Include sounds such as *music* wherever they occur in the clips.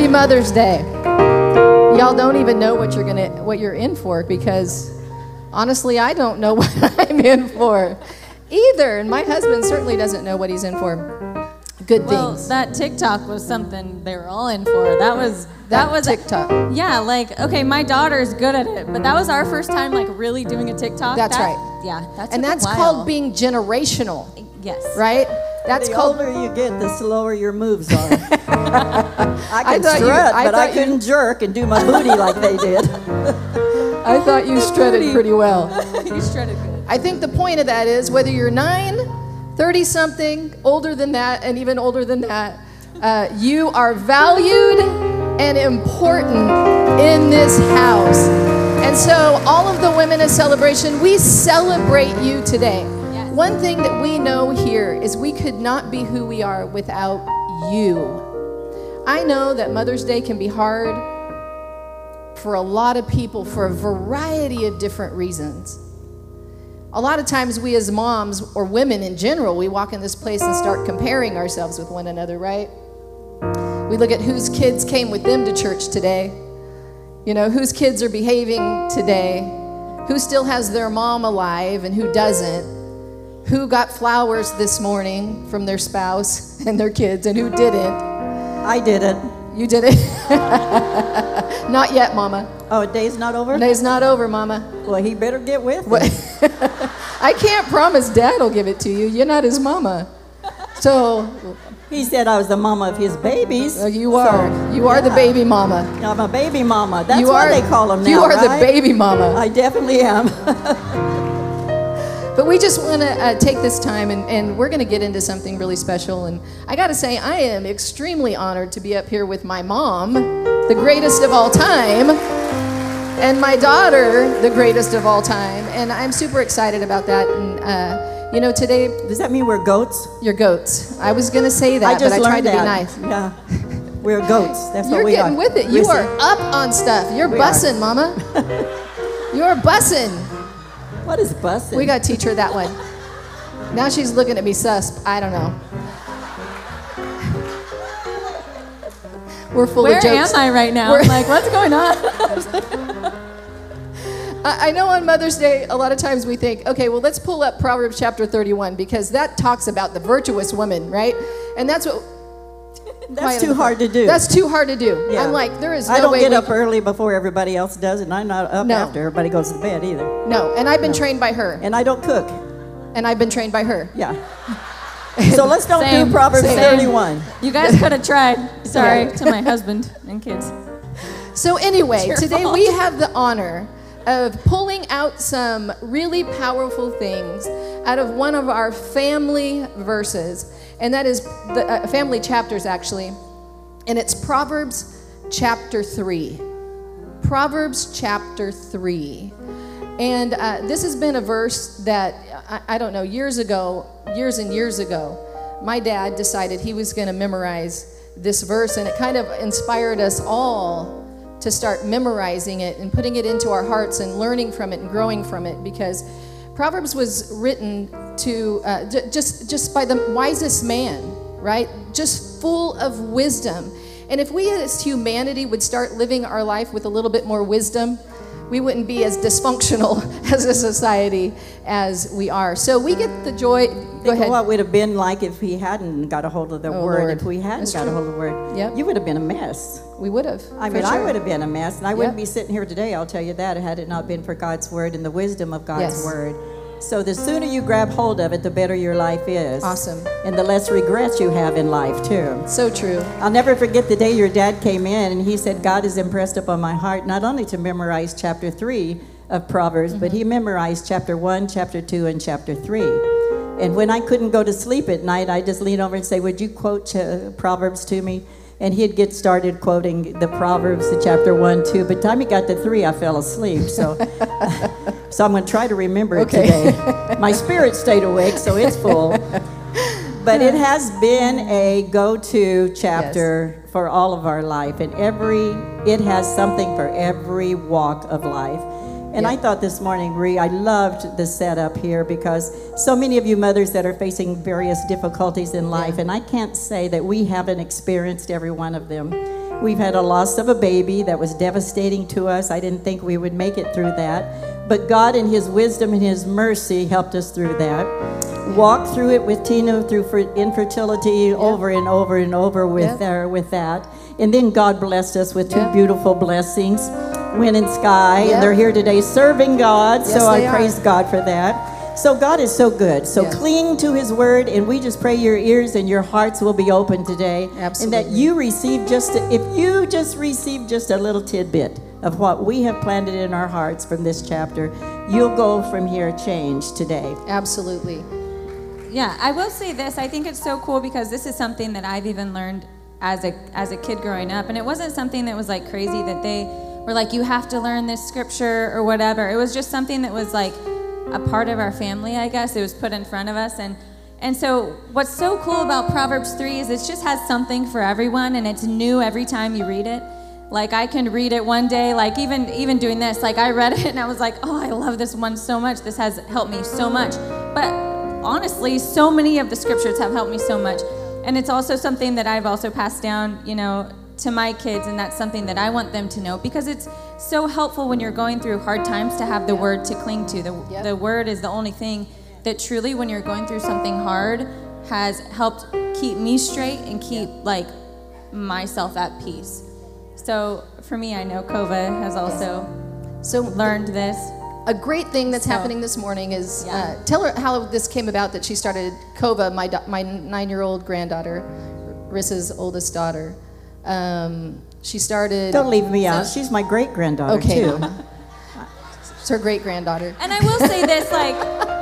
Happy Mother's Day. Y'all don't even know what you're gonna what you're in for because honestly, I don't know *laughs* what I'm in for either, and my husband certainly doesn't know what he's in for. Good Well, things. that TikTok was something they were all in for. That was that, That was TikTok. Yeah, like okay, my daughter's good at it, but that was our first time like really doing a TikTok. That's That- right. Yeah, that and that's called being generational, yes. right? That's the called older you get, the slower your moves are. I *laughs* I can you- strut, I but I couldn't jerk and do my booty like they did. *laughs* I thought you strutted pretty well. *laughs* you shredded good. I think the point of that is whether you're 9, 30 something, older than that, and even older than that, uh, you are valued and important in this house. And so, all of the women of celebration, we celebrate you today. One thing that we know here is we could not be who we are without you. I know that Mother's Day can be hard for a lot of people for a variety of different reasons. A lot of times, we as moms or women in general, we walk in this place and start comparing ourselves with one another, right? We look at whose kids came with them to church today, you know, whose kids are behaving today, who still has their mom alive and who doesn't, who got flowers this morning from their spouse and their kids and who didn't. I did it. You did it. *laughs* not yet, Mama. Oh, day's not over? Day's not over, Mama. Well, he better get with it. *laughs* I can't promise Dad will give it to you. You're not his mama. So He said I was the mama of his babies. uh, you are. So, you are the baby mama. I'm a baby mama. That's you what are, they call them now, You are the baby mama. I definitely am. *laughs* But we just want to uh, take this time and, and we're going to get into something really special. And I got to say, I am extremely honored to be up here with my mom, the greatest of all time, and my daughter, the greatest of all time. And I'm super excited about that. And, uh, you know, today, Does that mean we're goats? you're goats. I was going to say that, I just but I learned tried to that. be nice. Yeah. We're goats. That's You're what we are. getting are. with it. You Listen, are up on stuff. You're We are. bussing, mama. *laughs* You're bussing. What is bussing? We got to teach her that one. Now she's looking at me sus. I don't know. We're full Where of jokes. Where am I right now? We're- I'm like, what's going on? *laughs* I I know on Mother's Day, a lot of times we think, okay, well, let's pull up Proverbs chapter 31 because that talks about the virtuous woman, right? And that's what. That's quiet too hard to do. That's too hard to do. Yeah. I'm like, there is no I don't way. get up can- early before everybody else does, and I'm not up No. after everybody goes to bed either. No, and I've been trained by her, And I don't cook. and I've been trained by her. Yeah. *laughs* so let's don't Same. do Proverbs Same. 31. You guys could have tried. Sorry to my husband and kids. So, anyway, today fault. we have the honor of pulling out some really powerful things out of one of our family verses, and that is the uh, family chapters actually, and it's Proverbs chapter 3. Proverbs chapter 3. And uh, this has been a verse that, I, I don't know, years ago, years and years ago, my dad decided he was going to memorize this verse, and it kind of inspired us all to start memorizing it and putting it into our hearts and learning from it and growing from it because Proverbs was written to uh, j- just just by the wisest man, right? Just full of wisdom. And if we as humanity would start living our life with a little bit more wisdom, we wouldn't be as dysfunctional *laughs* as a society as we are. So we get the joy. Go ahead. what would have been like if he hadn't got a hold of the Oh, word. Lord. If we hadn't That's got true. a hold of the word, Yep. you would have been a mess. We would have. I mean, I would have been a mess, and I wouldn't be sitting here today. I'll tell you that had it not been for God's word and the wisdom of God's Yes. word. So the sooner you grab hold of it, the better your life is. Awesome. And the less regrets you have in life too. So true. I'll never forget the day your dad came in and he said, God has impressed upon my heart not only to memorize chapter 3 of Proverbs, but he mm-hmm. memorized chapter 1, chapter 2, and chapter 3. And when I couldn't go to sleep at night, I just lean over and say, Would you quote ch- Proverbs to me? And he'd get started quoting the Proverbs, the chapter 1, 2. But the time he got to 3, I fell asleep. So, *laughs* so I'm going to try to remember it Okay. today. My spirit stayed awake, so it's full. *laughs* But it has been a go-to chapter for all of our life, and every it has something for every walk of life. And I thought this morning, Ree, I loved the setup here because so many of you mothers that are facing various difficulties in life, and I can't say that we haven't experienced every one of them. We've had a loss of a baby that was devastating to us. I didn't think we would make it through that. But God, in His wisdom and His mercy, helped us through that. Walked through it with Tina through infertility over and over and over with, Yep. uh, with that. And then God blessed us with two Yep. beautiful blessings, Wind and Sky. Yep. And they're here today serving God. Yes, so I they are. praise God for that. So God is so good. So Yes. cling to His word, and we just pray your ears and your hearts will be open today, and that you receive just a, if you just receive just a little tidbit of what we have planted in our hearts from this chapter, you'll go from here changed today. Absolutely. Yeah, I will say this. I think it's so cool because this is something that I've even learned as a as a kid growing up, and it wasn't something that was like crazy that they were like you have to learn this scripture or whatever. It was just something that was like a part of our family, I guess. It was put in front of us and and so what's so cool about Proverbs 3 is it just has something for everyone and it's new every time you read it. Like I can read it one day, like even even doing this, like I read *laughs* it and I was like, "Oh, I love this one so much. This has helped me so much." But honestly, so many of the scriptures have helped me so much. And it's also something that I've also passed down, you know, to my kids, and that's something that I want them to know because it's so helpful when you're going through hard times to have the word to cling to. The, Yep. the word is the only thing that truly, when you're going through something hard, has helped keep me straight and keep like myself at peace. So for me, I know Kova has also So learned this. a great thing that's So- happening this morning is Yeah. uh, tell her how this came about that she started Kova, my my nine year old granddaughter, Rissa's oldest daughter. Um, she started. Don't leave me out. She's my great granddaughter Okay, too. *laughs* It's her great granddaughter. And I will say this, like, *laughs*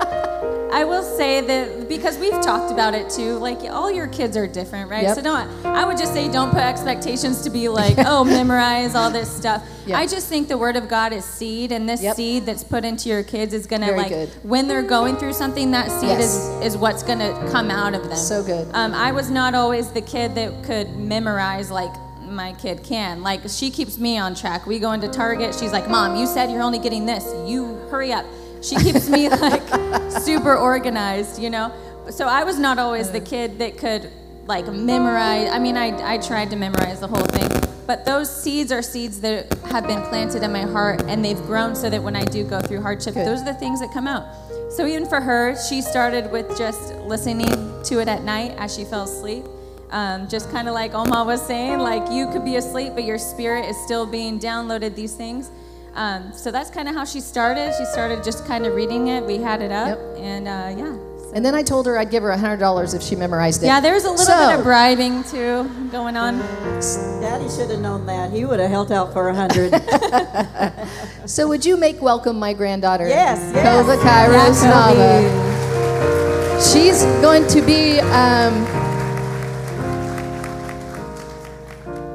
I will say that because we've talked about it too, like all your kids are different, right? Yep. So don't. I would just say don't put expectations to be like, *laughs* oh, memorize all this stuff. Yeah. I just think the Word of God is seed, and this Yep. seed that's put into your kids is gonna Very like good. when they're going through something, that seed Yes. is is what's gonna come out of them. So good. Um, I was not always the kid that could memorize like my kid can. Like she keeps me on track. We go into Target. She's like, "Mom, you said you're only getting this. You hurry up." She keeps me *laughs* like super organized, you know. So I was not always the kid that could like memorize. I mean, I I tried to memorize the whole thing, but those seeds are seeds that have been planted in my heart, and they've grown so that when I do go through hardship, Good. those are the things that come out. So even for her, she started with just listening to it at night as she fell asleep. Um, just kind of like Oma was saying, like you could be asleep, but your spirit is still being downloaded these things. Um, so that's kind of how she started. She started just kind of reading it. We had it up, Yep. and uh, yeah. And then I told her I'd give her $100 if she memorized it. Yeah, there's a little So- bit of bribing too going on. Daddy should have known that. He would have held out for a hundred. *laughs* So would you make welcome my granddaughter? Yes, yes. Kova Kairos Yeah, Nava. She's going to be. Um,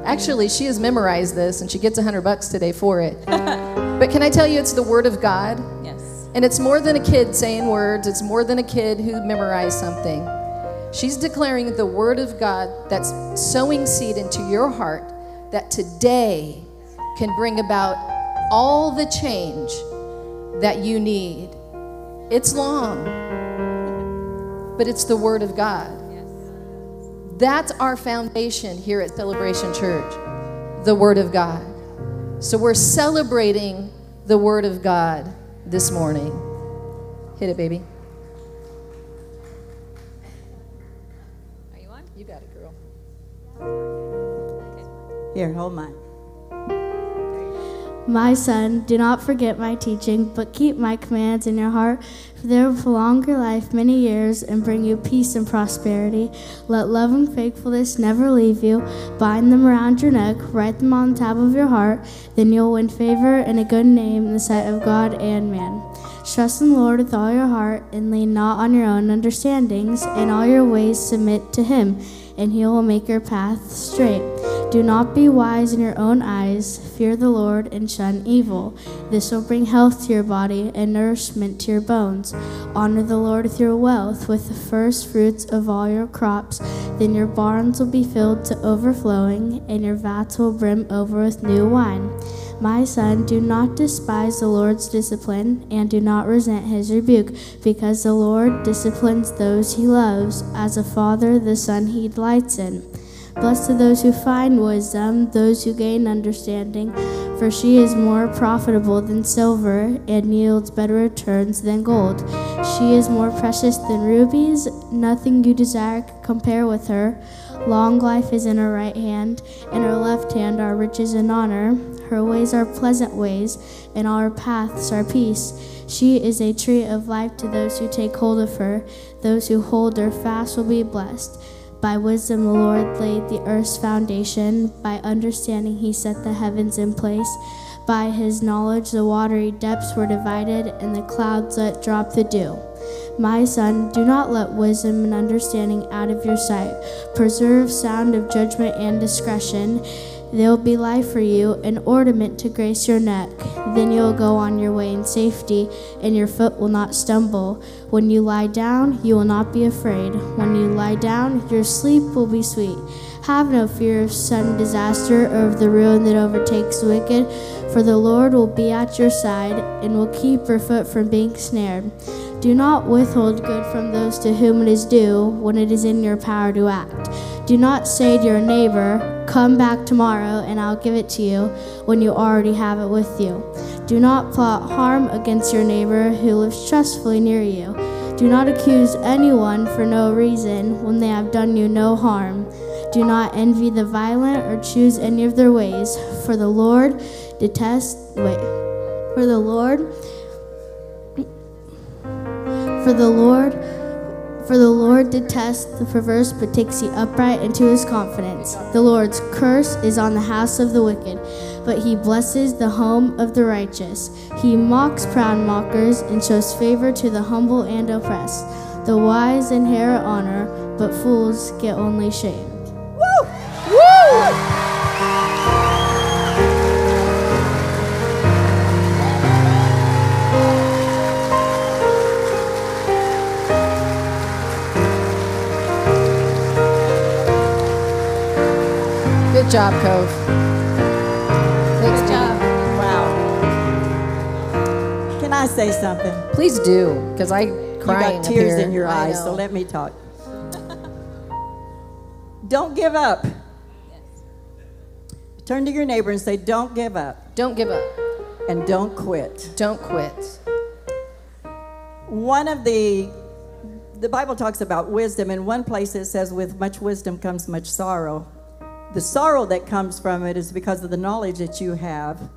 actually, she has memorized this, and she gets a hundred bucks today for it. *laughs* but can I tell you, it's the Word of God, Yes. and it's more than a kid saying words. It's more than a kid who memorized something. She's declaring the Word of God that's sowing seed into your heart that today can bring about all the change that you need. It's long, but it's the Word of God. That's our foundation here at Celebration Church the Word of God. So we're celebrating the Word of God this morning. Hit it, baby. Are you on? You got it, girl. Here, hold mine. My son, do not forget my teaching, but keep my commands in your heart, for they will prolong your life many years and bring you peace and prosperity. Let love and faithfulness never leave you. Bind them around your neck, write them on the tab of your heart, then you'll win favor and a good name in the sight of God and man. Trust in the Lord with all your heart, and lean not on your own understandings. In all your ways submit to him, and he will make your path straight. Do not be wise in your own eyes. Fear the Lord and shun evil. This will bring health to your body and nourishment to your bones. Honor the Lord with your wealth, with the first fruits of all your crops. Then your barns will be filled to overflowing, and your vats will brim over with new wine. My son, do not despise the Lord's discipline, and do not resent his rebuke, because the Lord disciplines those he loves, as a father the son he delights in. Blessed are those who find wisdom, those who gain understanding, for she is more profitable than silver and yields better returns than gold. She is more precious than rubies, nothing you desire can compare with her. Long life is in her right hand, in her left hand are riches and honor. Her ways are pleasant ways, and all her paths are peace. She is a tree of life to those who take hold of her. Those who hold her fast will be blessed. By wisdom, the Lord laid the earth's foundation. By understanding, he set the heavens in place. By his knowledge, the watery depths were divided, and the clouds let drop the dew. My son, do not let wisdom and understanding out of your sight. Preserve sound of judgment and discretion. They'll be life for you, an ornament to grace your neck. Then you'll go on your way in safety, and your foot will not stumble. When you lie down, you will not be afraid. When you lie down, your sleep will be sweet. Have no fear of sudden disaster or of the ruin that overtakes the wicked, for the Lord will be at your side and will keep your foot from being snared. Do not withhold good from those to whom it is due when it is in your power to act. Do not say to your neighbor, Come back tomorrow and I'll give it to you when you already have it with you. Do not plot harm against your neighbor who lives trustfully near you. Do not accuse anyone for no reason when they have done you no harm. Do not envy the violent or choose any of their ways, for the Lord detests wait. For the Lord for the Lord for the Lord detests the perverse, but takes the upright into his confidence. The Lord's curse is on the house of the wicked, but he blesses the home of the righteous. He mocks proud mockers and shows favor to the humble and oppressed. The wise inherit honor, but fools get only shame. Job, Cove. Thanks, Good job. Wow. Can I say something? Please do, because I You crying got up tears here. in your eyes, so let me talk. Don't give up. Turn to your neighbor and say, Don't give up Don't give up. and don't quit. Don't quit. One of the the Bible talks about wisdom. In one place it says, with much wisdom comes much sorrow. The sorrow that comes from it is because of the knowledge that you have.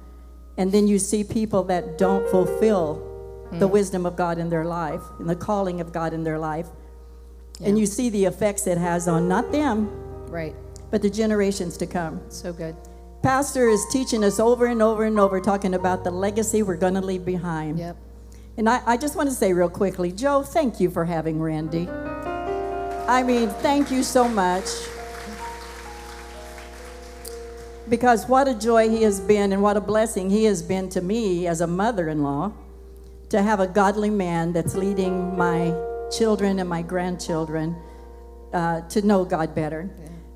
And then you see people that don't fulfill the mm. wisdom of God in their life and the calling of God in their life. And you see the effects it has on not them, Right. but the generations to come. So good. Pastor is teaching us over and over and over, talking about the legacy we're going to leave behind. Yep. And I, I just want to say real quickly, Joe, thank you for having Randy. I mean, thank you so much. Because what a joy he has been and what a blessing he has been to me as a mother in law to have a godly man that's leading my children and my grandchildren uh, to know God better.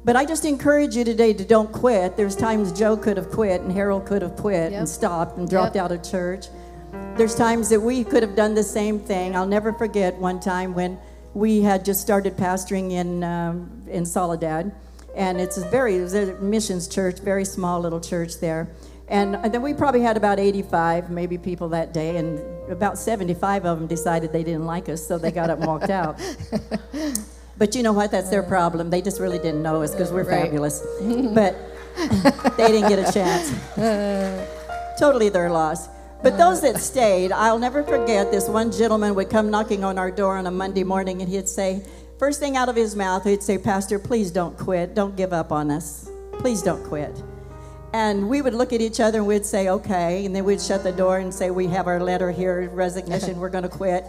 But I just encourage you today to don't quit. There's times Joe could have quit and Harold could have quit Yep. and stopped and dropped Yep. out of church. There's times that we could have done the same thing. I'll never forget one time when we had just started pastoring in um, in Soledad, and it's a very it a missions church, very small little church there. And uh, then we probably had about 85 maybe people that day, and about 75 of them decided they didn't like us, so they got up and walked out. *laughs* But you know what? That's their uh, problem. They just really didn't know us because we're Right. fabulous. *laughs* but they didn't get a chance. *laughs* totally their loss. But those that stayed, I'll never forget this one gentleman would come knocking on our door on a Monday morning and he'd say, first thing out of his mouth, he'd say, Pastor, please don't quit. Don't give up on us. Please don't quit. And we would look at each other and we'd say, okay. And then we'd shut the door and say, we have our letter here, resignation, we're going to quit.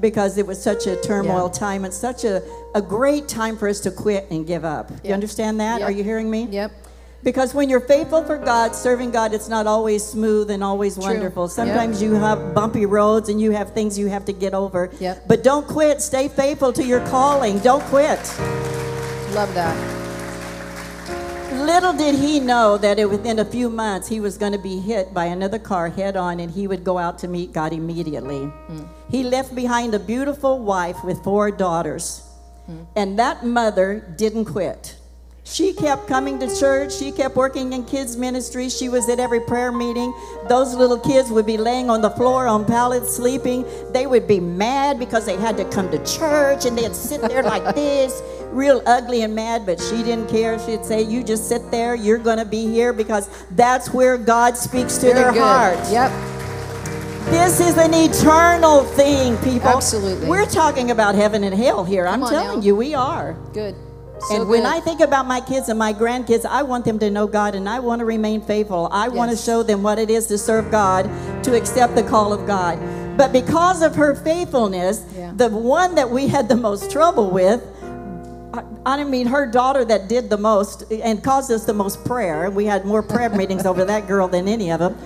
Because it was such a turmoil Yeah. time and such a, a great time for us to quit and give up. You understand that? Yep. Are you hearing me? Yep. Because when you're faithful for God, serving God, it's not always smooth and always wonderful. Yep. Sometimes you have bumpy roads and you have things you have to get over. Yep. But don't quit. Stay faithful to your calling. Don't quit. Love that. Little did he know that it, within a few months he was going to be hit by another car head on and he would go out to meet God immediately. Hmm. He left behind a beautiful wife with four daughters. Hmm. And that mother didn't quit. She kept coming to church. She kept working in kids' ministry. She was at every prayer meeting. Those little kids would be laying on the floor on pallets sleeping. They would be mad because they had to come to church and they'd sit there like *laughs* this, real ugly and mad, but she didn't care. She'd say, You just sit there. You're going to be here because that's where God speaks to Very their good. heart. Yep. This is an eternal thing, people. Absolutely. We're talking about heaven and hell here. I'm telling now. you, we are. Good. So and when good. I think about my kids and my grandkids, I want them to know God and I want to remain faithful. I want to show them what it is to serve God, to accept the call of God. But because of her faithfulness, Yeah. the one that we had the most trouble with, I- I mean, her daughter that did the most and caused us the most prayer. We had more prayer meetings over that girl than any of them.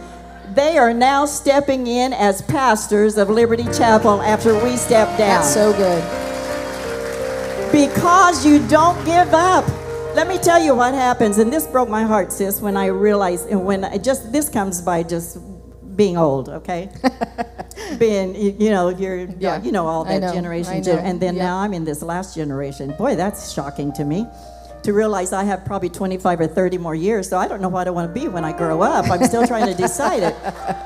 They are now stepping in as pastors of Liberty Chapel after we stepped down That's so good. Because you don't give up. Let me tell you what happens, and this broke my heart, sis, when I realized, and when I just this comes by just being old, okay? *laughs* being, you, know, you're, Yeah, you know, all that know, generation, and then yeah. now I'm in this last generation. Boy, that's shocking to me. To realize I have probably 25 or 30 more years, so I don't know what I want to be when I grow up. I'm still trying to decide it. *laughs*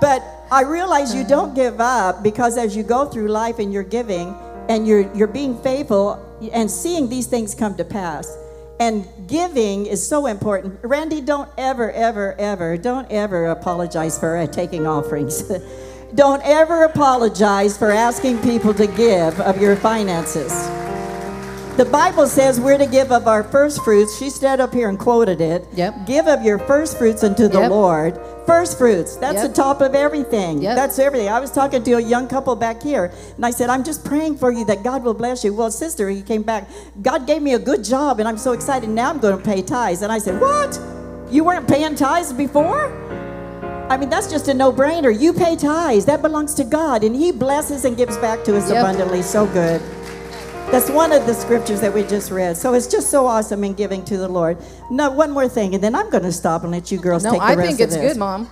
But I realize you don't give up because as you go through life and you're giving and you're you're being faithful and seeing these things come to pass. And giving is so important. Randy, don't ever, ever, ever, don't ever apologize for taking offerings. *laughs* don't ever apologize for asking people to give of your finances. The Bible says we're to give of our first fruits. She stood up here and quoted it. Yep. Give of your first fruits unto the Yep. Lord. First fruits. That's Yep. the top of everything. Yep. That's everything. I was talking to a young couple back here, and I said, I'm just praying for you that God will bless you. Well, sister, he came back. God gave me a good job, and I'm so excited. Now I'm going to pay tithes. And I said, What? You weren't paying tithes before? I mean, that's just a no brainer. You pay tithes, that belongs to God, and He blesses and gives back to us abundantly. So good. That's one of the scriptures that we just read. So it's just so awesome in giving to the Lord. No, one more thing, and then I'm going to stop and let you girls No, take the I rest think of it's this. good, Mom.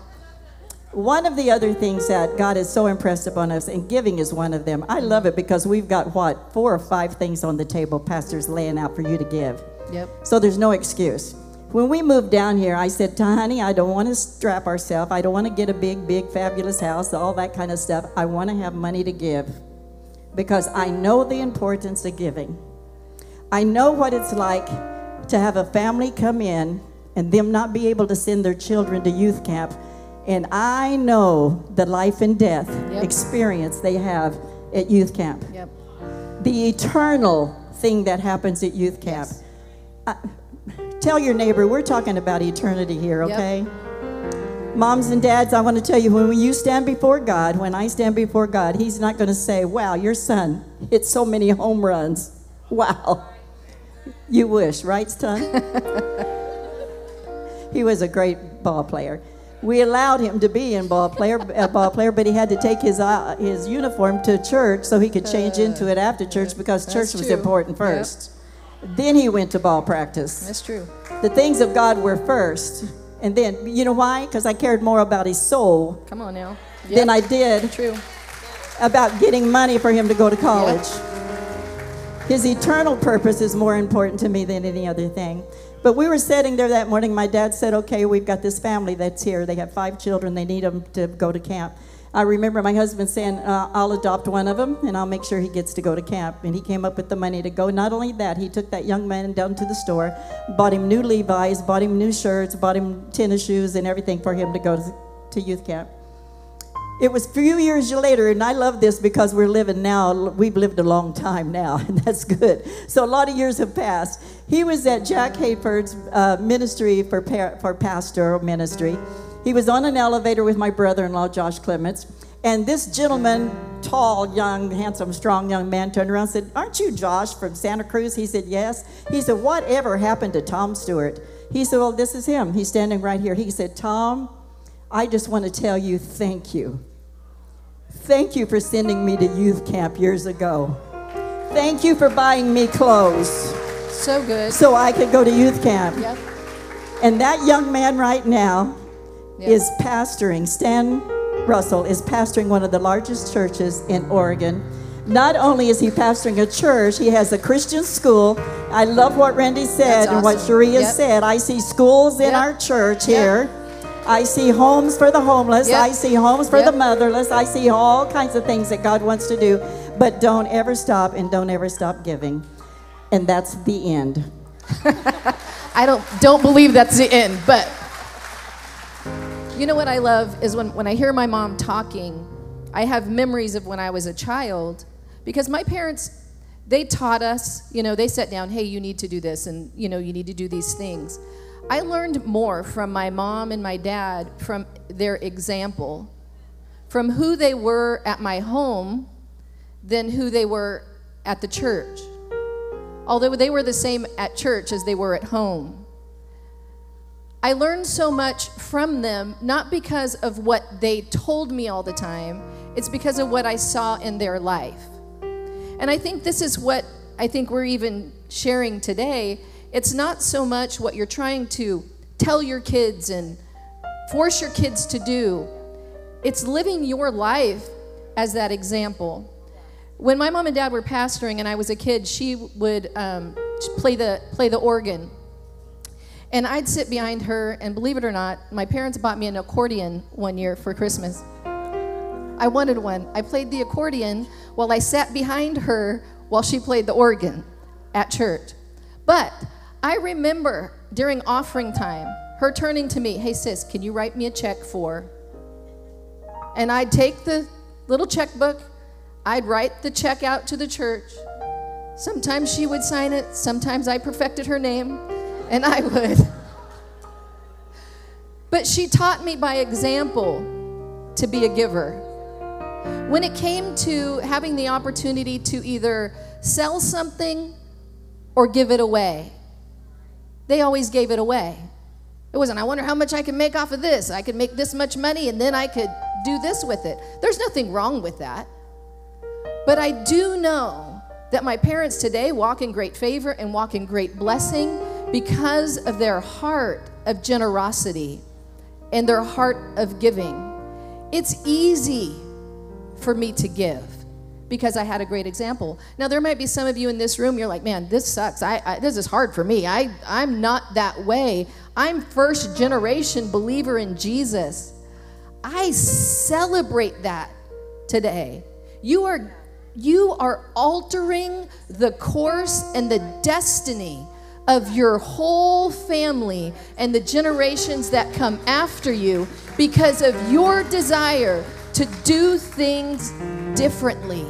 One of the other things that God has so impressed upon us, and giving is one of them. I love it because we've got what four or five things on the table, pastors laying out for you to give. Yep. So there's no excuse. When we moved down here, I said, to honey, I don't want to strap ourselves. I don't want to get a big, big, fabulous house, all that kind of stuff. I want to have money to give because I know the importance of giving. I know what it's like to have a family come in and them not be able to send their children to youth camp. And I know the life and death Yep. experience they have at youth camp Yep. the eternal thing that happens at youth camp. Uh, tell your neighbor, we're talking about eternity here, Yep. Moms and dads, I want to tell you when you stand before God, when I stand before God, He's not going to say, Wow, your son hit so many home runs. Wow. You wish, right, son? *laughs* he was a great ball player. We allowed him to be in ball player, a ball player, but he had to take his uh, his uniform to church so he could change into it after church because church That's was true. important Yep. first. Then he went to ball practice. That's true. The things of God were first, and then you know why? Because I cared more about his soul Come on now. than I did True. about getting money for him to go to college. His eternal purpose is more important to me than any other thing. But we were sitting there that morning. My dad said, Okay, we've got this family that's here. They have five children. They need them to go to camp. I remember my husband saying, uh, I'll adopt one of them and I'll make sure he gets to go to camp. And he came up with the money to go. Not only that, he took that young man down to the store, bought him new Levi's, bought him new shirts, bought him tennis shoes and everything for him to go to, to youth camp. It was a few years later, and I love this because we're living now. We've lived a long time now, *laughs* and that's good. So a lot of years have passed. He was at Jack Hayford's uh, ministry for par- for pastoral ministry. He was on an elevator with my brother-in-law Josh Clements, and this gentleman, tall, young, handsome, strong young man, turned around and said, "Aren't you Josh from Santa Cruz?" He said, "Yes." He said, "Whatever happened to Tom Stewart?" He said, "Well, this is him. He's standing right here." He said, "Tom." I just want to tell you thank you. Thank you for sending me to youth camp years ago. Thank you for buying me clothes So good. so I could go to youth camp. Yep. And that young man right now Yep. is pastoring, Stan Russell is pastoring one of the largest churches in Oregon. Not only is he pastoring a church, he has a Christian school. I love what Randy said That's and what awesome. Sharia Yep. said. I see schools in Yep. our church Yep. here. I see homes for the homeless. I see homes for the motherless. I see all kinds of things that God wants to do. But don't ever stop and don't ever stop giving. And that's the end. *laughs* I don't don't believe that's the end, but you know what I love is when, when I hear my mom talking, I have memories of when I was a child because my parents they taught us, you know, they sat down, hey, you need to do this and you know, you need to do these things. I learned more from my mom and my dad from their example, from who they were at my home than who they were at the church although they were the same at church as they were at home. I learned so much from them, not because of what they told me all the time, it's because of what I saw in their life. And I think this is what I think we're even sharing today. It's not so much what you're trying to tell your kids and force your kids to do, it's living your life as that example when my mom and dad were pastoring and I was a kid, she would um, play the play the organ, and I'd sit behind her. And believe it or not, my parents bought me an accordion one year for Christmas. I wanted one. I played the accordion while I sat behind her while she played the organ at church. But I remember during offering time, her turning to me, "Hey sis, can you write me a check for?" And I'd take the little checkbook I'd write the check out to the church. Sometimes she would sign it, sometimes I perfected her name, and I would. But she taught me by example to be a giver. When it came to having the opportunity to either sell something or give it away, they always gave it away. It wasn't, I wonder how much I can make off of this. I could make this much money and then I could do this with it. There's nothing wrong with that. But I do know that my parents today walk in great favor and walk in great blessing because of their heart of generosity and their heart of giving. It's easy for me to give because I had a great example. Now there might be some of you in this room you're like, "Man, this sucks. I, I this is hard for me. I I'm not that way. I'm first generation believer in Jesus." I celebrate that today. You are you are altering the course and the destiny of your whole family and the generations that come after you because of your desire to do things differently.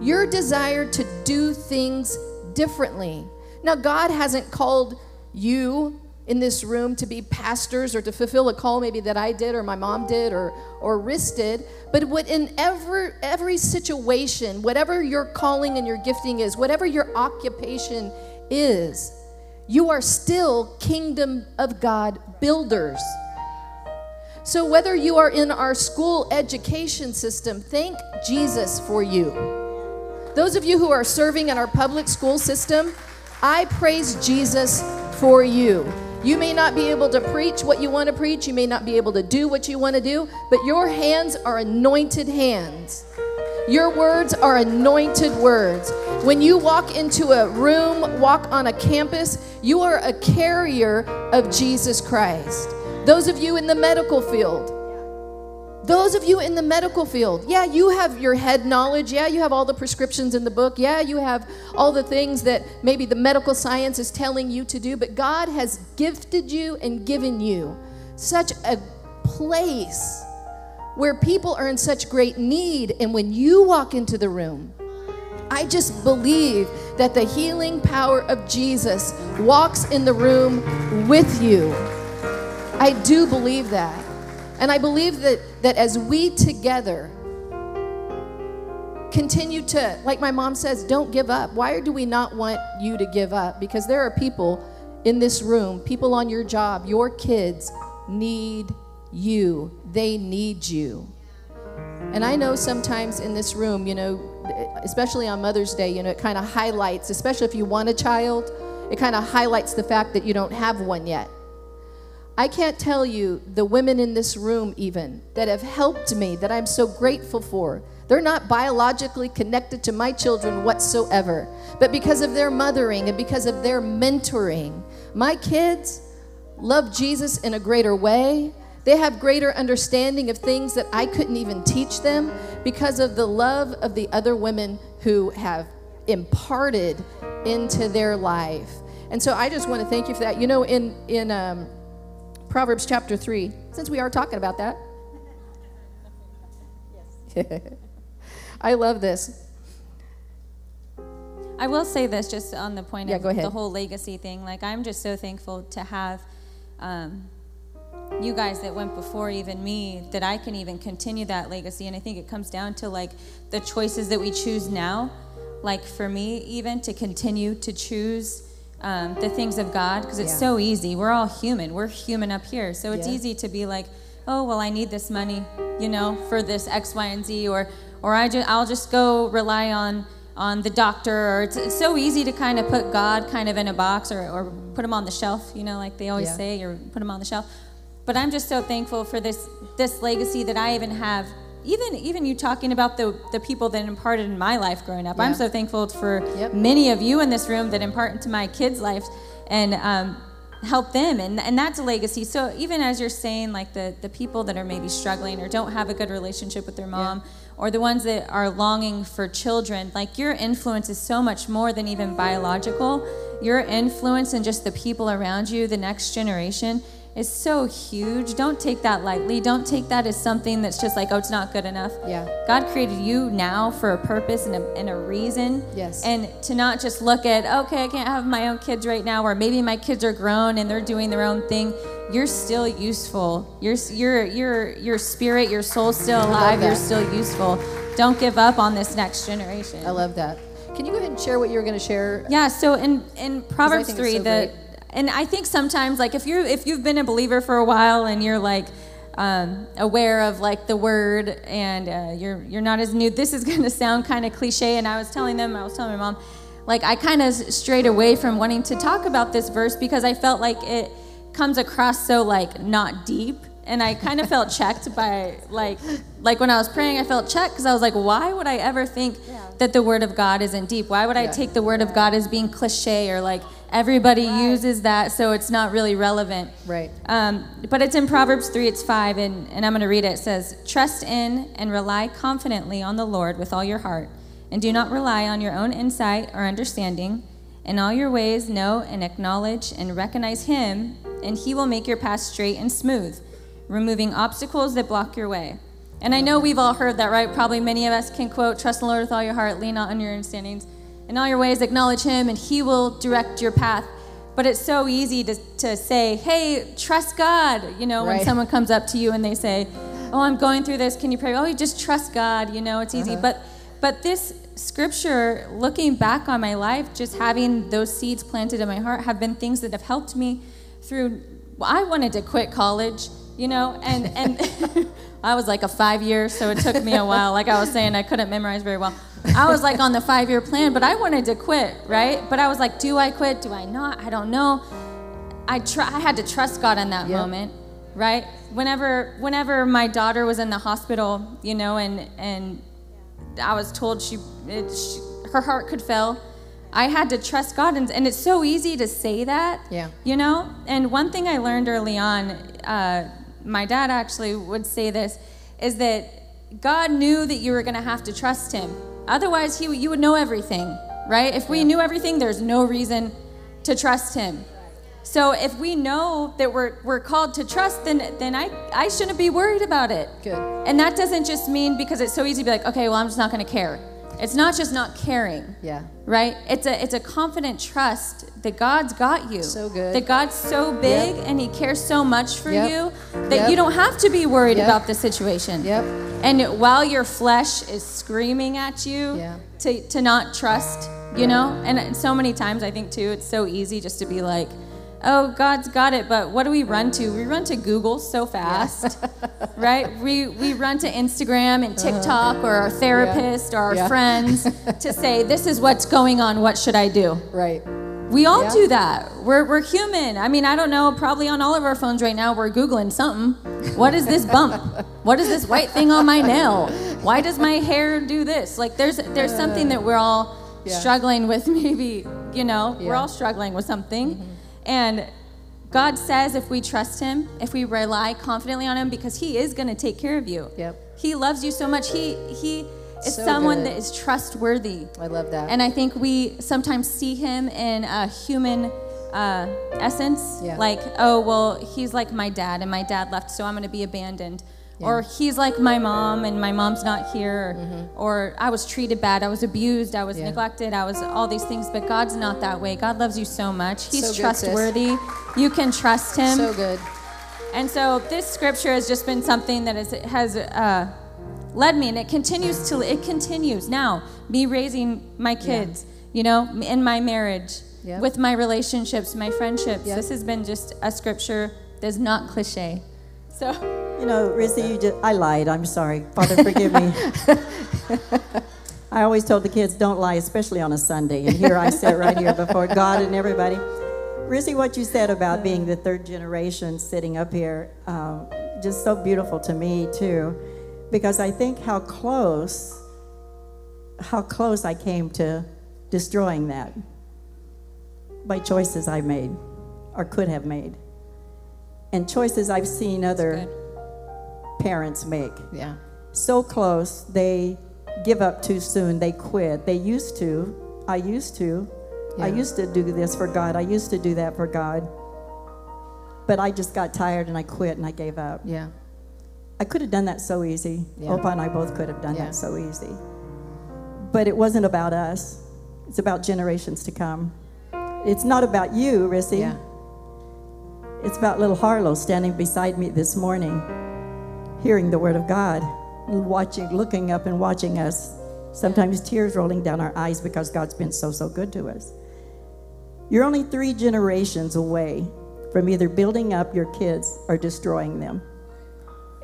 Your desire to do things differently. Now, God hasn't called you in this room to be pastors or to fulfill a call maybe that I did or my mom did or or did, but what in every every situation, whatever your calling and your gifting is, whatever your occupation is, you are still kingdom of God builders. So whether you are in our school education system, thank Jesus for you. Those of you who are serving in our public school system, I praise Jesus for you. You may not be able to preach what you want to preach, you may not be able to do what you want to do, but your hands are anointed hands. Your words are anointed words. When you walk into a room, walk on a campus, you are a carrier of Jesus Christ. Those of you in the medical field, those of you in the medical field, yeah, you have your head knowledge. Yeah, you have all the prescriptions in the book. Yeah, you have all the things that maybe the medical science is telling you to do. But God has gifted you and given you such a place where people are in such great need. And when you walk into the room, I just believe that the healing power of Jesus walks in the room with you. I do believe that. And I believe that, that as we together continue to, like my mom says, don't give up. Why do we not want you to give up? Because there are people in this room, people on your job, your kids need you. They need you. And I know sometimes in this room, you know, especially on Mother's Day, you know, it kind of highlights, especially if you want a child, it kind of highlights the fact that you don't have one yet. I can't tell you the women in this room, even that have helped me, that I'm so grateful for, They're not biologically connected to my children whatsoever. But because of their mothering and because of their mentoring, my kids love Jesus in a greater way. They have greater understanding of things that I couldn't even teach them because of the love of the other women who have imparted into their life. And so I just want to thank you for that. You know, in in um, Proverbs chapter three, since we are talking about that, *laughs* I love this. I will say this just on the point Yeah, of the whole legacy thing. Like, I'm just so thankful to have um, you guys that went before even me that I can even continue that legacy. And I think it comes down to like the choices that we choose now. Like, for me, even to continue to choose um, the things of God, because it's Yeah. so easy. We're all human, we're human up here. So it's Yeah. easy to be like, oh, well, I need this money, you know, for this X, Y, and Z, or, or I just, I'll just go rely on on the doctor or it's, it's so easy to kind of put god kind of in a box or, or put him on the shelf you know like they always Yeah. say or put him on the shelf but i'm just so thankful for this this legacy that i even have even even you talking about the the people that imparted in my life growing up. I'm so thankful for Yep. many of you in this room that impart into my kids lives and um, help them. And, and that's a legacy. So even as you're saying like the the people that are maybe struggling or don't have a good relationship with their mom or the ones that are longing for children like your influence is so much more than even biological. Your influence and just the people around you the next generation is so huge don't take that lightly don't take that as something that's just like oh it's not good enough Yeah. god created you now for a purpose and a, and a reason Yes. and to not just look at okay i can't have my own kids right now or maybe my kids are grown and they're doing their own thing you're still useful your your your your spirit your soul's still alive you're still useful don't give up on this next generation I love that. Can you go ahead and share what you were going to share? yeah so in in proverbs 3 so the great. And i think sometimes like if you if you've been a believer for a while and you're like um, aware of like the word and uh, you're you're not as new this is *laughs* going to sound kind of cliche and i was telling them i was telling my mom like i kind of strayed away from wanting to talk about this verse because i felt like it comes across so like not deep. And i kind of *laughs* felt checked by like like when i was praying i felt checked because i was like why would i ever think that the word of god isn't deep? Why would i Yeah. take the word of god as being cliche or like everybody uses that so it's not really relevant Right. um, but it's in Proverbs 3, it's 5, and, and I'm going to read it. It says, Trust in and rely confidently on the Lord with all your heart, and do not rely on your own insight or understanding. In all your ways, know and acknowledge and recognize Him, and He will make your path straight and smooth, removing obstacles that block your way. And I know we've all heard that, right? Probably many of us can quote, Trust in the Lord with all your heart, lean not on your understandings. In all your ways, acknowledge Him, and He will direct your path. But it's so easy to, to say, hey, trust God. You know, when someone comes up to you and they say, oh, I'm going through this, can you pray? Oh, you just trust God. You know, it's easy. Uh-huh. But, but this scripture, looking back on my life, just having those seeds planted in my heart, have been things that have helped me through. Well, I wanted to quit college, you know, and, and *laughs* I was like a five year, so it took me a while. Like I was saying, I couldn't memorize very well. I was like on the five year plan, but I wanted to quit, right? But I was like, do I quit? Do I not? I don't know. I try, I had to trust God in that Yep. moment, right? Whenever whenever my daughter was in the hospital, you know, and and I was told she, it, she her heart could fail. I had to trust God, and, and it's so easy to say that, Yeah. you know. And one thing I learned early on, uh, my dad actually would say this, is that God knew that you were going to have to trust Him. Otherwise, He you would know everything, right? If we knew everything, there's no reason to trust Him. So if we know that we're, we're called to trust, then then I, I shouldn't be worried about it. Good. And that doesn't just mean because it's so easy to be like, okay, well, I'm just not going to care. It's not just not caring, Yeah. right? It's a it's a confident trust that God's got you. So good. That God's so big and He cares so much for Yep. you that Yep. you don't have to be worried Yep. about the situation. Yep. And while your flesh is screaming at you Yeah. to, to not trust, you know? And so many times I think too, it's so easy just to be like, oh, God's got it, but what do we run to? We run to Google so fast, *laughs* right? We, we run to Instagram and TikTok or our therapist or our Uh-huh. Yeah. friends *laughs* to say, this is what's going on, what should I do? Right. We all Yeah. do that. We're, we're human. I mean, I don't know, probably on all of our phones right now, we're Googling something. What is this bump? What is this white thing on my nail? why does my hair do this? Like there's there's something that we're all Yeah. struggling with *laughs* maybe, you know, we're all struggling with something. And God says if we trust him, if we rely confidently on him because he is going to take care of you. Yep. He loves you so much. He he is So someone good. that is trustworthy. I love that. And I think we sometimes see him in a human uh, essence. Yeah. Like, oh, well, he's like my dad, and my dad left, so I'm going to be abandoned. Or he's like my mom, and my mom's not here. Or I was treated bad, I was abused, I was Mm-hmm. Yeah. neglected, I was all these things. But God's not that way. God loves you so much. He's So good, sis. trustworthy. You can trust him. so good. And so this scripture has just been something that is, has uh, led me, and it continues to. It continues now. Me raising my kids, you know, in my marriage, Yep. with my relationships, my friendships. Yep. This has been just a scripture that's not cliche. So *laughs* You know, Rizzy, you just, I lied. I'm sorry. Father, forgive me. *laughs* I always told the kids, don't lie, especially on a Sunday. And here I sit right here before God and everybody. Rizzy, what you said about being the third generation sitting up here, um, just so beautiful to me, too. Because I think how close, how close I came to destroying that by choices I made or could have made. And choices I've seen other parents make. Yeah. So close, they give up too soon, they quit. They used to, I used to, I used to do this for God, I used to do that for God. But I just got tired and I quit and I gave up. Yeah. I could have done that so easy. Yeah. Opa and I both could have done Yeah. that so easy. But it wasn't about us, it's about generations to come. It's not about you, Rissy. Yeah. It's about little Harlow standing beside me this morning, hearing the word of God, watching, looking up and watching us. Sometimes tears rolling down our eyes because God's been so, so good to us. You're only three generations away from either building up your kids or destroying them.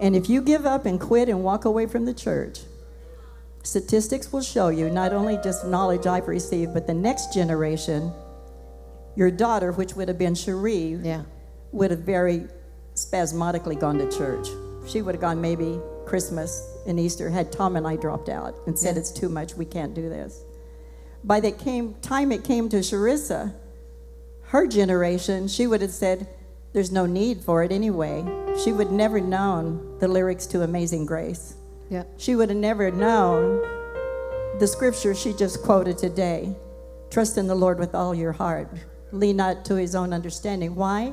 And if you give up and quit and walk away from the church, statistics will show you not only just knowledge I've received, but the next generation, your daughter, which would have been Cherie, Yeah. Would have very spasmodically gone to church. She would have gone maybe Christmas and Easter had Tom and I dropped out and said Yeah. it's too much, we can't do this. By the came, time it came to Sharissa, her generation, she would have said, there's no need for it anyway. She would never known the lyrics to Amazing Grace. Yeah. She would have never known the scripture she just quoted today. Trust in the Lord with all your heart. Lean not to his own understanding. Why?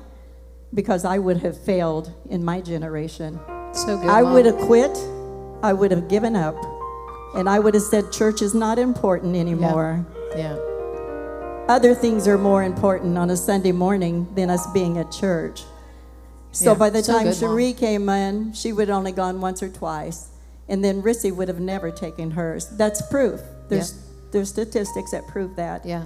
Because I would have failed in my generation. So good. I Mom. would have quit. I would have given up. And I would have said, church is not important anymore. Yeah. Other things are more important on a Sunday morning than us being at church. So Yeah, by the so time good, Mom. Cherie came in, she would have only gone once or twice. And then Rissy would have never taken hers. That's proof. There's, there's statistics that prove that. Yeah.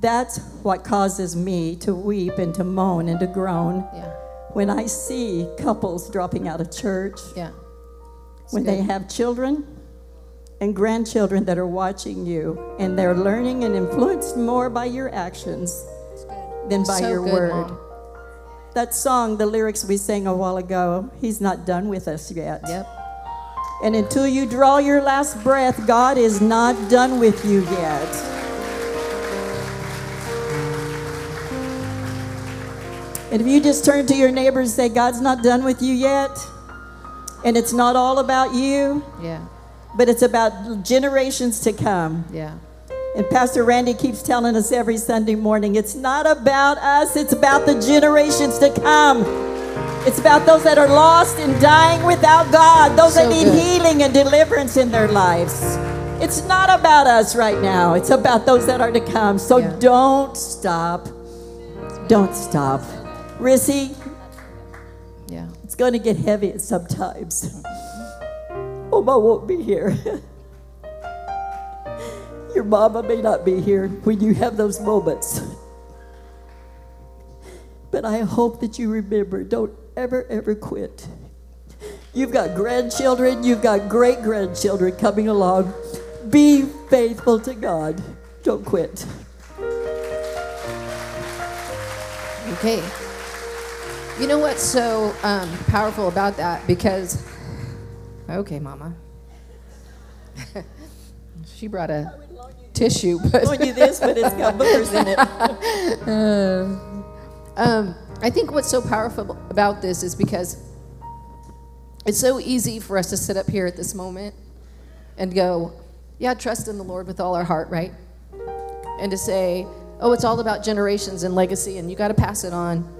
That's what causes me to weep and to moan and to groan Yeah. when I see couples dropping out of church, Yeah. when good. they have children and grandchildren that are watching you and they're learning and influenced more by your actions than by So your good, word. Mom. That song, the lyrics we sang a while ago, He's not done with us yet. Yep. And until you draw your last breath, God is not done with you yet. And if you just turn to your neighbor and say, God's not done with you yet, and it's not all about you, Yeah. but it's about generations to come. Yeah. And Pastor Randy keeps telling us every Sunday morning it's not about us, it's about the generations to come. It's about those that are lost and dying without God, those that need good. healing and deliverance in their lives. It's not about us right now, it's about those that are to come. So Yeah. don't stop. Don't stop. Rissy, Yeah. it's going to get heavy sometimes. Oma oh, won't be here. *laughs* Your mama may not be here when you have those moments. But I hope that you remember don't ever, ever quit. You've got grandchildren, you've got great grandchildren coming along. Be faithful to God. Don't quit. Okay. You know what's so um, powerful about that? Because, okay, Mama. *laughs* she brought a tissue, but Loan you this, but it's got boogers in it. *laughs* um, I think what's so powerful about this is because it's so easy for us to sit up here at this moment and go, yeah, trust in the Lord with all our heart, right? And to say, oh, it's all about generations and legacy, and you got to pass it on.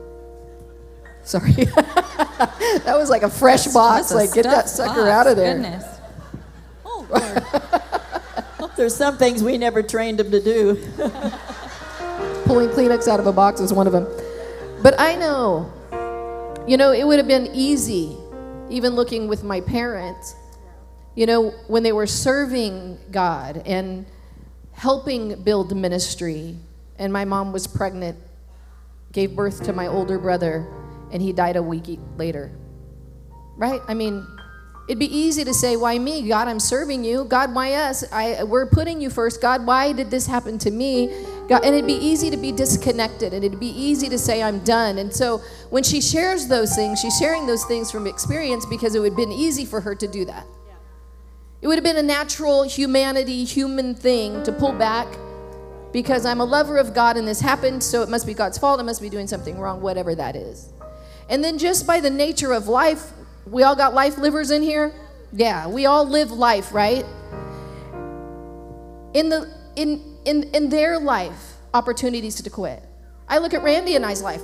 Sorry. *laughs* that was like a fresh box. That's Like, get that sucker box. out of there. Goodness. oh *laughs* There's some things we never trained them to do. *laughs* Pulling Kleenex out of a box is one of them. But I know, you know, it would have been easy, even looking with my parents, you know, when they were serving God and helping build ministry, and my mom was pregnant, gave birth to my older brother, and he died a week later. Right? I mean, it'd be easy to say, "Why me? God, I'm serving you. God, why us? I we're putting you first. God, why did this happen to me?" God, and it'd be easy to be disconnected, and it'd be easy to say, "I'm done." And so, when she shares those things, she's sharing those things from experience because it would have been easy for her to do that. It would have been a natural humanity, human thing to pull back because I'm a lover of God and this happened, so it must be God's fault. I must be doing something wrong, whatever that is. And then, just by the nature of life, we all got life livers in here? Yeah, we all live life, right? In, the, in, in, in their life, opportunities to quit. I look at Randy and I's life,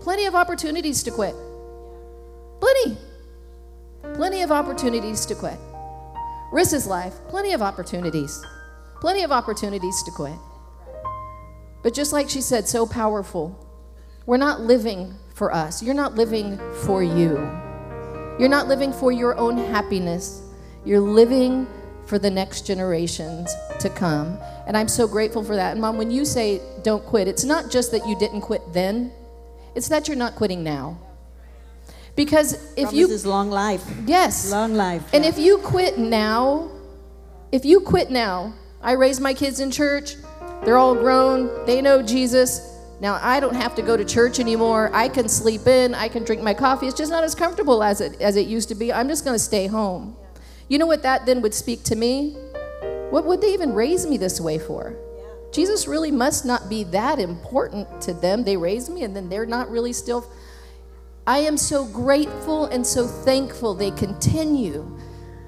plenty of opportunities to quit. Plenty. Plenty of opportunities to quit. Rissa's life, plenty of opportunities. Plenty of opportunities to quit. But just like she said, so powerful. We're not living for us. You're not living for you. You're not living for your own happiness. You're living for the next generations to come. And I'm so grateful for that. And mom, when you say don't quit, it's not just that you didn't quit then, it's that you're not quitting now. Because if you Promises long life. Yes. Long life. And if you quit now, if you quit now, I raised my kids in church. They're all grown. They know Jesus. Now I don't have to go to church anymore. I can sleep in. I can drink my coffee. It's just not as comfortable as it as it used to be. I'm just going to stay home. You know what that then would speak to me? What would they even raise me this way for? Jesus really must not be that important to them. They raised me and then they're not really still I am so grateful and so thankful they continue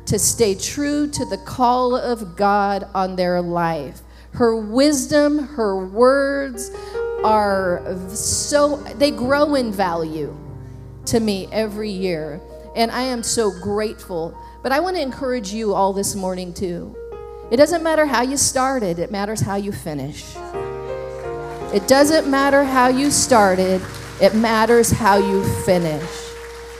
to stay true to the call of God on their life. Her wisdom, her words are so, they grow in value to me every year. And I am so grateful. But I want to encourage you all this morning, too. It doesn't matter how you started, it matters how you finish. It doesn't matter how you started, it matters how you finish.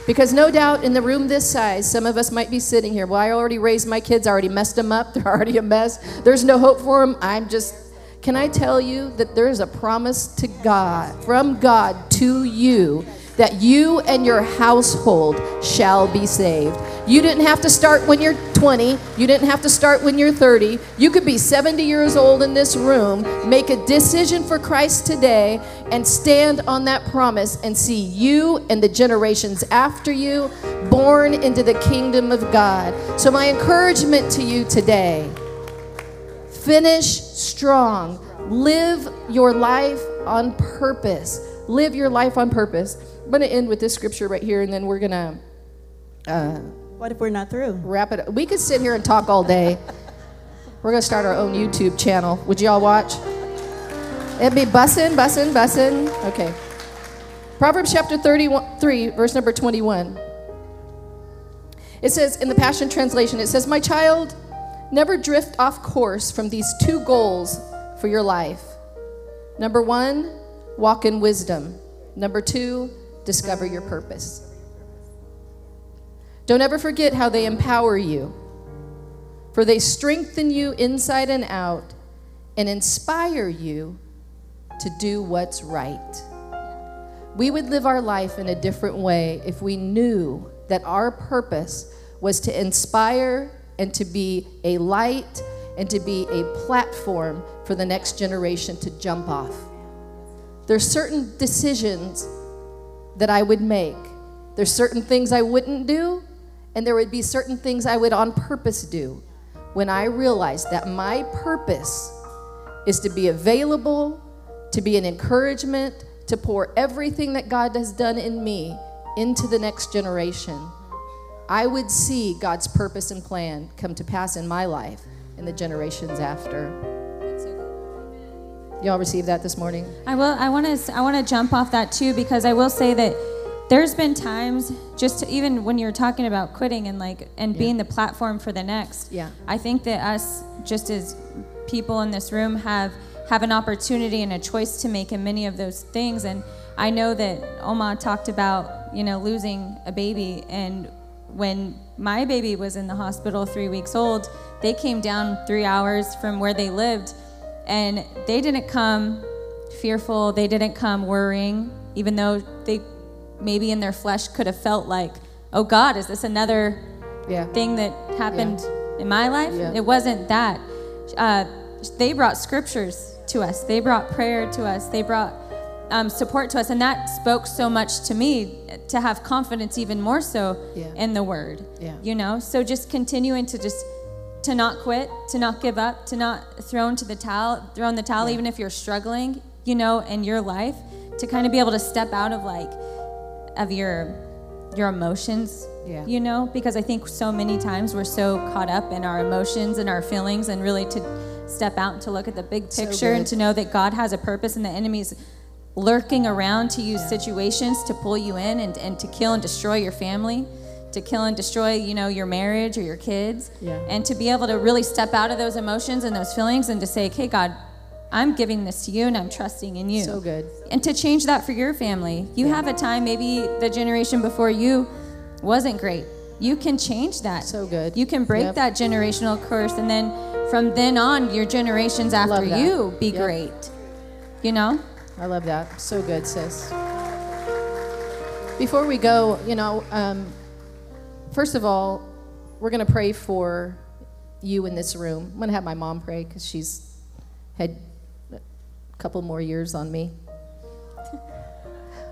Because no doubt in the room this size, some of us might be sitting here. Well, I already raised my kids, I already messed them up, *laughs* they're already a mess. There's no hope for them. I'm just, can I tell you that there is a promise to God, from God to you, that you and your household shall be saved. You didn't have to start when you're 20. You didn't have to start when you're 30. You could be 70 years old in this room, make a decision for Christ today, and stand on that promise and see you and the generations after you born into the kingdom of God. So, my encouragement to you today finish strong, live your life on purpose. Live your life on purpose. I'm going to end with this scripture right here, and then we're going to. Uh, what if we're not through? wrap it up. We could sit here and talk all day. We're gonna start our own YouTube channel. Would y'all watch? It'd be bussin', bussin', bussin'. Okay. Proverbs chapter 33, verse number 21. It says in the Passion Translation, it says, My child, never drift off course from these two goals for your life. Number one, walk in wisdom. Number two, discover your purpose. Don't ever forget how they empower you, for they strengthen you inside and out and inspire you to do what's right. We would live our life in a different way if we knew that our purpose was to inspire and to be a light and to be a platform for the next generation to jump off. There's certain decisions that I would make. There's certain things I wouldn't do, and there would be certain things I would on purpose do. when I realized that my purpose is to be available, to be an encouragement, to pour everything that God has done in me into the next generation, I would see God's purpose and plan come to pass in my life and the generations after. Y'all receive that this morning? I will. I want to. I want to jump off that too because I will say that there's been times just even when you're talking about quitting and like and being the platform for the next. Yeah. I think that us just as people in this room have have an opportunity and a choice to make in many of those things and I know that Oma talked about, you know, losing a baby and when my baby was in the hospital 3 weeks old, they came down 3 hours from where they lived and they didn't come fearful, they didn't come worrying, even though they maybe in their flesh could have felt like, oh God, is this another Yeah. thing that happened in my life? Yeah. It wasn't that. Uh, they brought scriptures to us, they brought prayer to us, they brought um, support to us, and that spoke so much to me to have confidence even more so Yeah. in the word. Yeah. You know, so just continuing to just to not quit, to not give up, to not throw into the towel, throw in the towel, even if you're struggling, you know, in your life, to kind of be able to step out of like of your your emotions. Yeah. You know, because I think so many times we're so caught up in our emotions and our feelings, and really to step out and to look at the big So picture and to know that God has a purpose and the enemy's lurking around to use situations to pull you in and, and to kill and destroy your family to kill and destroy you know your marriage or your kids Yeah. and to be able to really step out of those emotions and those feelings and to say okay god i'm giving this to you and i'm trusting in you So good. and to change that for your family you have a time maybe the generation before you wasn't great you can change that So good. you can break Yep. that generational curse and then from then on your generations after you be Yep. great you know I love that. So good, sis. Before we go, you know, um, first of all, we're going to pray for you in this room. I'm going to have my mom pray because she's had a couple more years on me.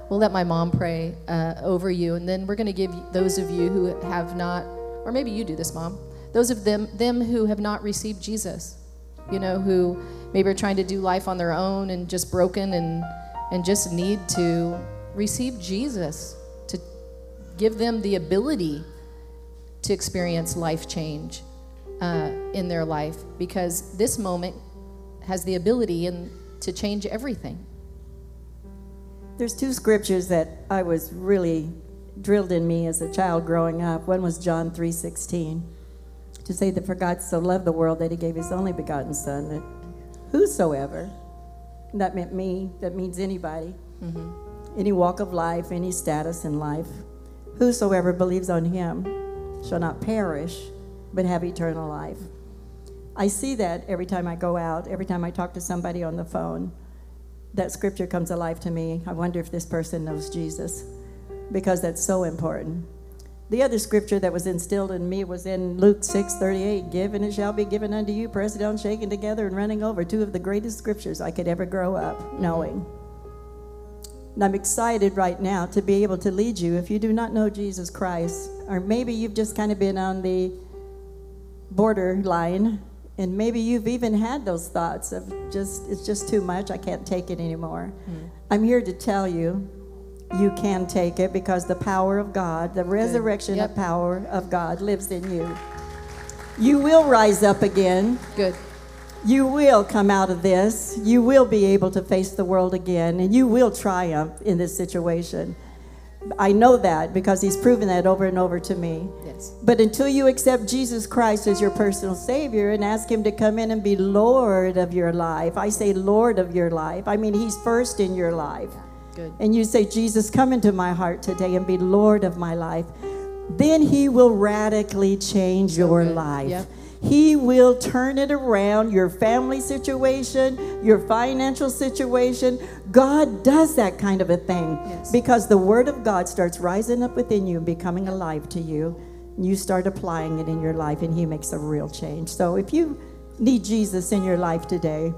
We'll let my mom pray uh, over you, and then we're going to give those of you who have not, or maybe you do this, mom. Those of them, them who have not received Jesus, you know, who maybe are trying to do life on their own and just broken and and just need to receive Jesus to give them the ability to experience life change uh, in their life because this moment has the ability and to change everything. There's two scriptures that I was really drilled in me as a child growing up. One was John 3:16. To say that for God so loved the world that he gave his only begotten son that whosoever that meant me, that means anybody, mm-hmm. any walk of life, any status in life, whosoever believes on him shall not perish but have eternal life. I see that every time I go out, every time I talk to somebody on the phone that scripture comes alive to me. I wonder if this person knows Jesus because that's so important. The other scripture that was instilled in me was in Luke 6 38. Give and it shall be given unto you, pressed down, shaken together, and running over. Two of the greatest scriptures I could ever grow up knowing. And I'm excited right now to be able to lead you if you do not know Jesus Christ, or maybe you've just kind of been on the borderline and maybe you've even had those thoughts of just it's just too much i can't take it anymore hmm. i'm here to tell you you can take it because the power of god the resurrection Yep. of power of god lives in you you will rise up again Good. you will come out of this you will be able to face the world again and you will triumph in this situation i know that because he's proven that over and over to me Yes. but until you accept Jesus Christ as your personal Savior and ask Him to come in and be Lord of your life, I say Lord of your life. I mean, He's first in your life. Good. And you say, Jesus, come into my heart today and be Lord of my life. Then He will radically change your good. life. Yep. He will turn it around, your family situation, your financial situation. God does that kind of a thing Yes. because the Word of God starts rising up within you and becoming alive to you. You start applying it in your life, and He makes a real change. So if you need Jesus in your life today,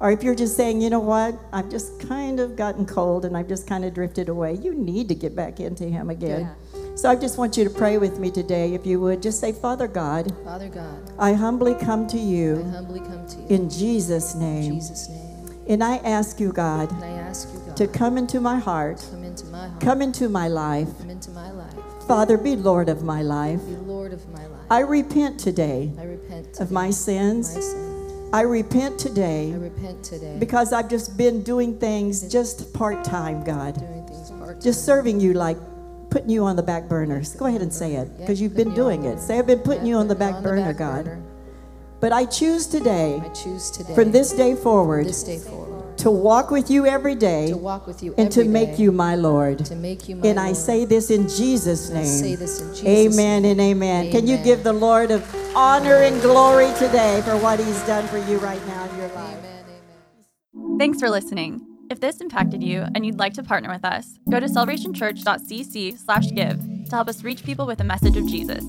or if you're just saying, you know what, I've just kind of gotten cold and I've just kind of drifted away, you need to get back into Him again. So I just want you to pray with me today, if you would. Just say, Father God, Father God, I humbly come to you. I humbly come to you in Jesus' in name. Jesus' name. And I ask you, God, And I ask you, God, to come into my heart, come into my heart, come into my life. come into my life, Father, be Lord of my life. be Lord of my life. I repent today I repent of today my of sins. my sin. I repent today. I repent today because I've just been doing things just part time, God. doing things part time. Just serving you like putting you on the back burners. Go ahead and say it because you've been doing it. Say, I've been putting you on the back burner, God. But I choose today, I choose today from this day forward, this day forward to walk with you every day to walk with you and to make day, you my Lord. to make you my And I say this in Jesus' I say name. this in Jesus' Amen name. and amen. Can you give the Lord of honor and glory today for what he's done for you right now in your life? Amen, amen. Thanks for listening. If this impacted you and you'd like to partner with us, go to celebrationchurch.cc/give to help us reach people with the message of Jesus.